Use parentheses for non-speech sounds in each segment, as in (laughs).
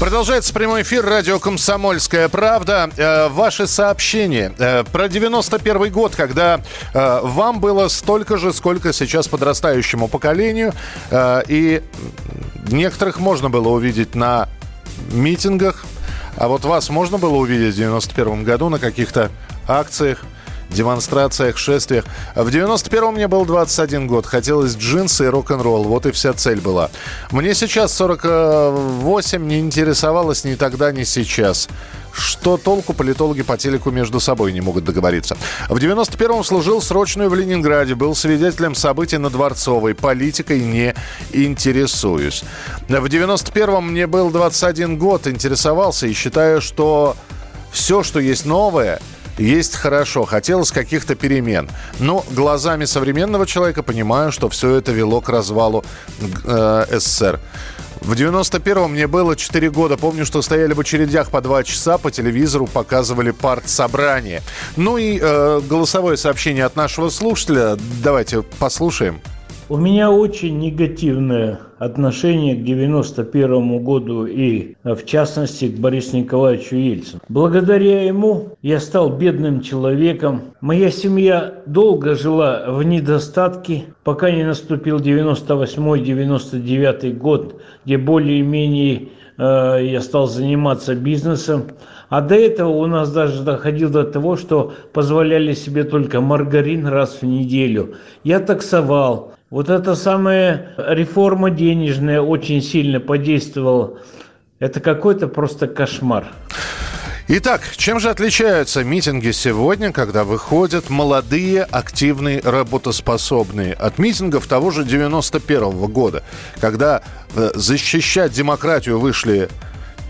Продолжается прямой эфир радио «Комсомольская правда». Э, ваши сообщения э, про 91 год, когда э, вам было столько же, сколько сейчас подрастающему поколению. Э, и некоторых можно было увидеть на митингах. А вот вас можно было увидеть в 91 году на каких-то акциях, демонстрациях, шествиях. В 91-м мне был 21 год. Хотелось джинсы и рок-н-ролл. Вот и вся цель была. Мне сейчас 48, не интересовалось ни тогда, ни сейчас. Что толку политологи по телеку между собой не могут договориться. В 91-м служил срочную в Ленинграде, был свидетелем событий на Дворцовой. Политикой не интересуюсь. В 91-м мне был 21 год, интересовался и считаю, что все, что есть новое, есть хорошо, хотелось каких-то перемен. Но глазами современного человека понимаю, что все это вело к развалу э, СССР. В 91-м мне было 4 года. Помню, что стояли в очередях по 2 часа, по телевизору показывали партсобрание. Ну и э, голосовое сообщение от нашего слушателя. Давайте послушаем. У меня очень негативное отношение к 91 году и, в частности, к Борису Николаевичу Ельцину. Благодаря ему я стал бедным человеком. Моя семья долго жила в недостатке, пока не наступил 98-99 год, где более-менее э, я стал заниматься бизнесом. А до этого у нас даже доходило до того, что позволяли себе только маргарин раз в неделю. Я таксовал. Вот эта самая реформа денежная очень сильно подействовала. Это какой-то просто кошмар. Итак, чем же отличаются митинги сегодня, когда выходят молодые, активные, работоспособные, от митингов того же 91 -го года, когда э, защищать демократию вышли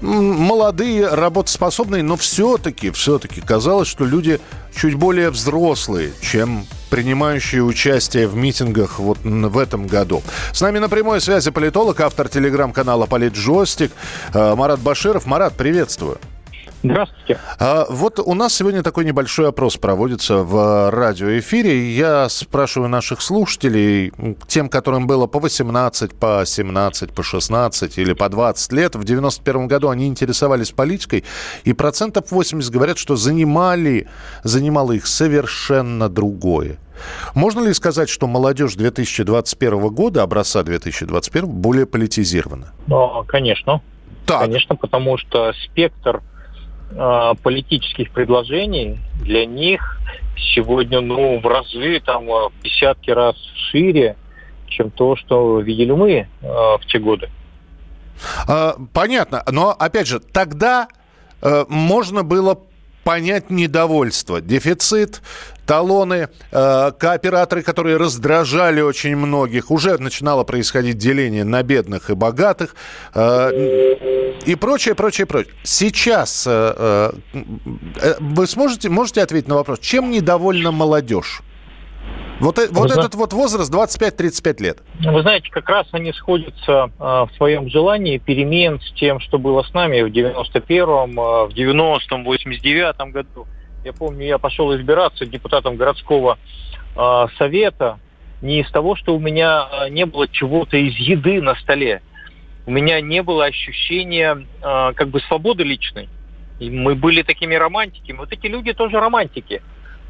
молодые, работоспособные, но все-таки, все-таки казалось, что люди чуть более взрослые, чем принимающие участие в митингах вот в этом году. С нами на прямой связи политолог, автор телеграм-канала «Политжостик» э, Марат Баширов. Марат, приветствую. Здравствуйте. А, вот у нас сегодня такой небольшой опрос проводится в радиоэфире. Я спрашиваю наших слушателей, тем, которым было по 18, по 17, по 16 или по 20 лет, в 91 году они интересовались политикой, и процентов 80 говорят, что занимали, занимало их совершенно другое. Можно ли сказать, что молодежь 2021 года, образца 2021, более политизирована? Ну, конечно. Так. Конечно, потому что спектр политических предложений для них сегодня ну, в разы, там, в десятки раз шире, чем то, что видели мы э, в те годы. А, понятно. Но, опять же, тогда э, можно было понять недовольство. Дефицит, талоны, э, кооператоры, которые раздражали очень многих. Уже начинало происходить деление на бедных и богатых. Э, и прочее, прочее, прочее. Сейчас э, э, э вы сможете, можете ответить на вопрос, чем недовольна молодежь? Вот, э, вот этот вот возраст 25-35 лет. Вы знаете, как раз они сходятся э, в своем желании перемен с тем, что было с нами в 91-м, э, в 90-м, 89-м году. Я помню, я пошел избираться депутатом городского э, совета не из того, что у меня не было чего-то из еды на столе. У меня не было ощущения как бы свободы личной. И мы были такими романтиками. Вот эти люди тоже романтики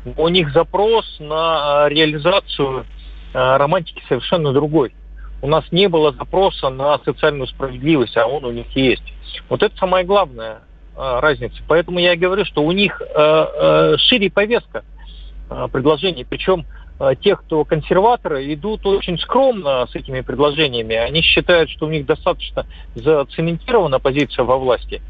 у них запрос на э, реализацию э, романтики совершенно другой. У нас не было запроса на социальную справедливость, а он у них есть. Вот это самая главная э, разница. Поэтому я говорю, что у них шире повестка предложений. Причем те, кто консерваторы, идут очень скромно с этими предложениями. Они считают, что у них достаточно зацементирована позиция во власти –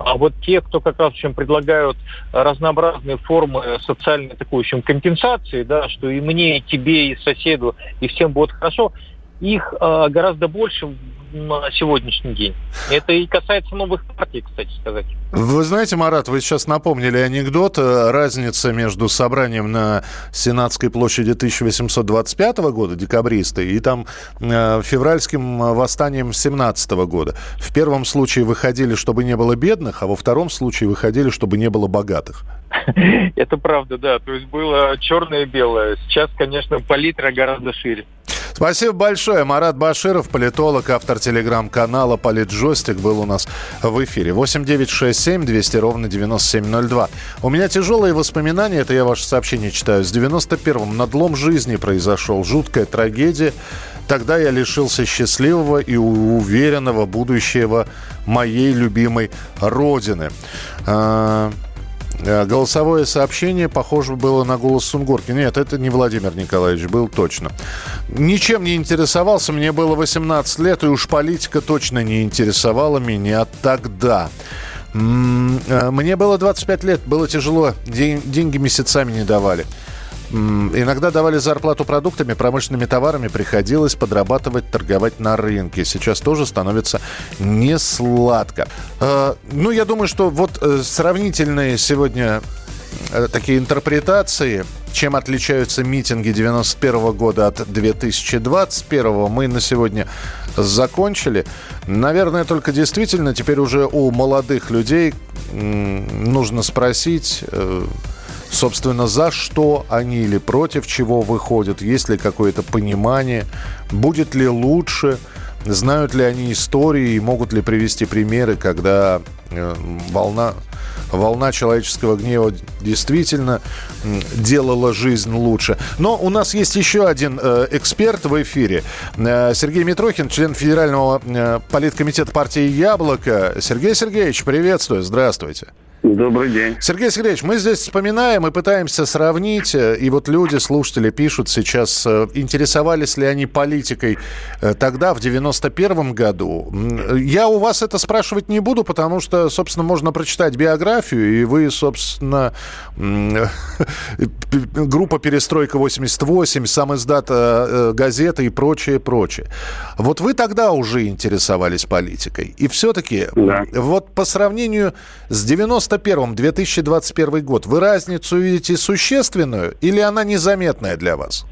а вот те, кто как раз общем, предлагают разнообразные формы социальной такой, в общем, компенсации, да, что и мне, и тебе, и соседу, и всем будет хорошо, их э, гораздо больше на сегодняшний день. Это и касается новых партий, кстати сказать. Вы знаете, Марат, вы сейчас напомнили анекдот. Э, разница между собранием на Сенатской площади 1825 года, декабристы, и там э, февральским восстанием 17 года. В первом случае выходили, чтобы не было бедных, а во втором случае выходили, чтобы не было богатых. (laughs) Это правда, да. То есть было черное и белое. Сейчас, конечно, палитра гораздо шире. Спасибо большое. Марат Баширов, политолог, автор телеграм-канала «Политжостик» был у нас в эфире. 8 9 6 7 200 ровно 9702. У меня тяжелые воспоминания, это я ваше сообщение читаю. С 91-м надлом жизни произошел. Жуткая трагедия. Тогда я лишился счастливого и уверенного будущего моей любимой родины. Э, голосовое сообщение похоже было на голос Сунгорки. Нет, это не Владимир Николаевич был точно. Ничем не интересовался, мне было 18 лет, и уж политика точно не интересовала меня тогда. Э, мне было 25 лет, было тяжело, деньги месяцами не давали. Иногда давали зарплату продуктами, промышленными товарами, приходилось подрабатывать, торговать на рынке. Сейчас тоже становится не сладко. Э, ну, я думаю, что вот э, сравнительные сегодня э, такие интерпретации, чем отличаются митинги 91 года от 2021, мы на сегодня закончили. Наверное, только действительно теперь уже у молодых людей нужно спросить собственно, за что они или против чего выходят, есть ли какое-то понимание, будет ли лучше, знают ли они истории и могут ли привести примеры, когда э, волна, волна человеческого гнева действительно делала жизнь лучше. Но у нас есть еще один э, эксперт в эфире. Э, Сергей Митрохин, член Федерального э, политкомитета партии «Яблоко». Сергей Сергеевич, приветствую, здравствуйте. Добрый день. Сергей Сергеевич, мы здесь вспоминаем и пытаемся сравнить, э, и вот люди, слушатели пишут сейчас, э, интересовались ли они политикой э, тогда, в 91 году. Я у вас это спрашивать не буду, потому что, собственно, можно прочитать биографию, и вы, собственно, (laughs) группа «Перестройка 88», сам издат газеты и прочее, прочее. Вот вы тогда уже интересовались политикой, и все-таки да. вот по сравнению с 90 91 2021 год, вы разницу видите существенную или она незаметная для вас?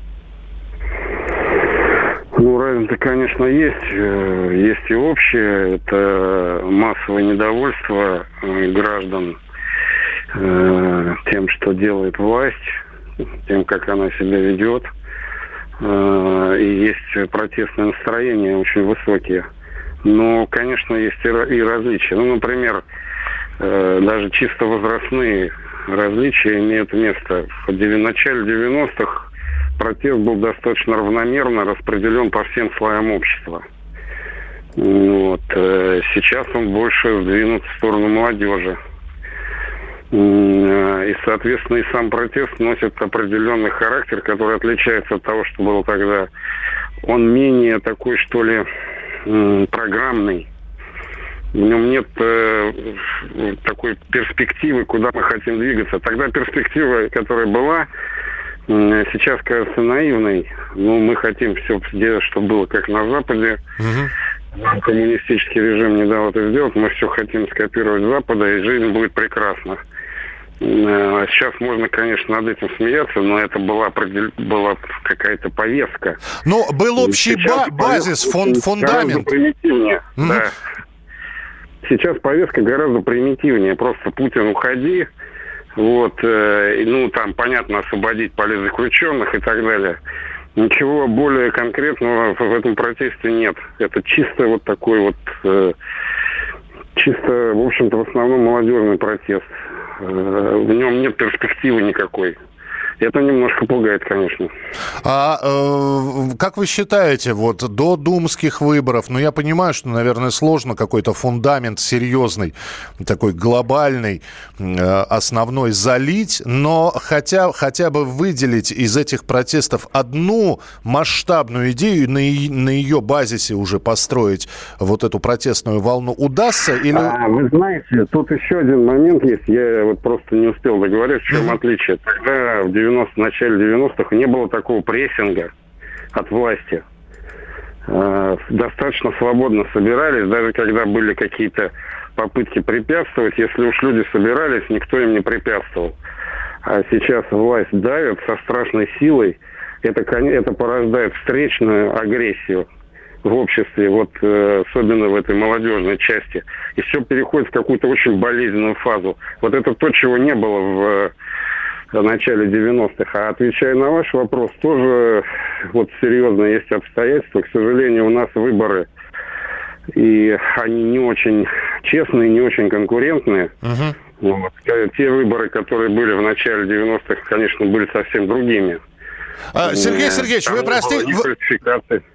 Ну, разница, конечно, есть. Э, есть и общее. Это массовое недовольство э, граждан э, тем, что делает власть, тем, как она себя ведет. И есть протестные настроения очень высокие. Но, конечно, есть и различия. Ну, например, даже чисто возрастные различия имеют место. В начале 90-х протест был достаточно равномерно распределен по всем слоям общества. Вот. Э, сейчас он больше сдвинут в сторону молодежи. Э, и, соответственно, и сам протест носит определенный характер, который отличается от того, что было тогда. Он менее такой, что ли, программный в нем нет э, такой перспективы, куда мы хотим двигаться. Тогда перспектива, которая была, э, сейчас кажется наивной. Но мы хотим все сделать, чтобы было как на Западе. Угу. Коммунистический режим не дал это сделать. Мы все хотим скопировать Запада, и жизнь будет прекрасна. Э, сейчас можно, конечно, над этим смеяться, но это была, была какая-то повестка. Ну, был общий ба- базис, фон, фундамент. Примитивнее, да. Сейчас повестка гораздо примитивнее. Просто Путин уходи, вот, э, ну, там, понятно, освободить политзаключенных и так далее. Ничего более конкретного в этом протесте нет. Это чисто вот такой вот, э, чисто, в общем-то, в основном молодежный протест. Э, в нем нет перспективы никакой. Это немножко пугает, конечно. А э, как вы считаете, вот до думских выборов, ну я понимаю, что, наверное, сложно какой-то фундамент серьезный, такой глобальный, э, основной залить, но хотя, хотя бы выделить из этих протестов одну масштабную идею, на, на ее базисе уже построить вот эту протестную волну, удастся? Или... А, вы знаете, тут еще один момент есть, я вот просто не успел договорить, в чем отличие. Тогда в 90, в начале 90-х не было такого прессинга от власти. э, достаточно свободно собирались, даже когда были какие-то попытки препятствовать, если уж люди собирались, никто им не препятствовал. А сейчас власть давит со страшной силой, это, это порождает встречную агрессию в обществе, вот э, особенно в этой молодежной части. И все переходит в какую-то очень болезненную фазу. Вот это то, чего не было в в начале 90-х. А отвечая на ваш вопрос, тоже вот серьезно есть обстоятельства. К сожалению, у нас выборы, и они не очень честные, не очень конкурентные. Uh-huh. Вот. Те выборы, которые были в начале 90-х, конечно, были совсем другими. А, Сергей Сергеевич, вы простите...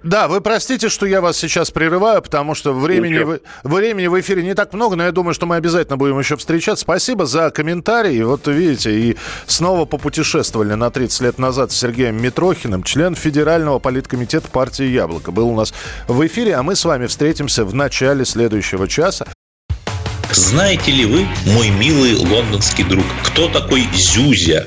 Да, вы простите, что я вас сейчас прерываю, потому что времени, в... времени в эфире не так много, но я думаю, что мы обязательно будем еще встречаться. Спасибо за комментарий. Вот видите, и снова попутешествовали на 30 лет назад с Сергеем Митрохиным, член Федерального политкомитета партии «Яблоко». Был у нас в эфире, а мы с вами встретимся в начале следующего часа. Знаете ли вы, мой милый лондонский друг, кто такой Зюзя?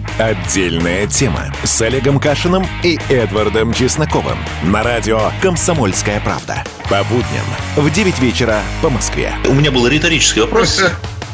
Отдельная тема с Олегом Кашиным и Эдвардом Чесноковым на радио «Комсомольская правда». По будням в 9 вечера по Москве. У меня был риторический вопрос. (laughs)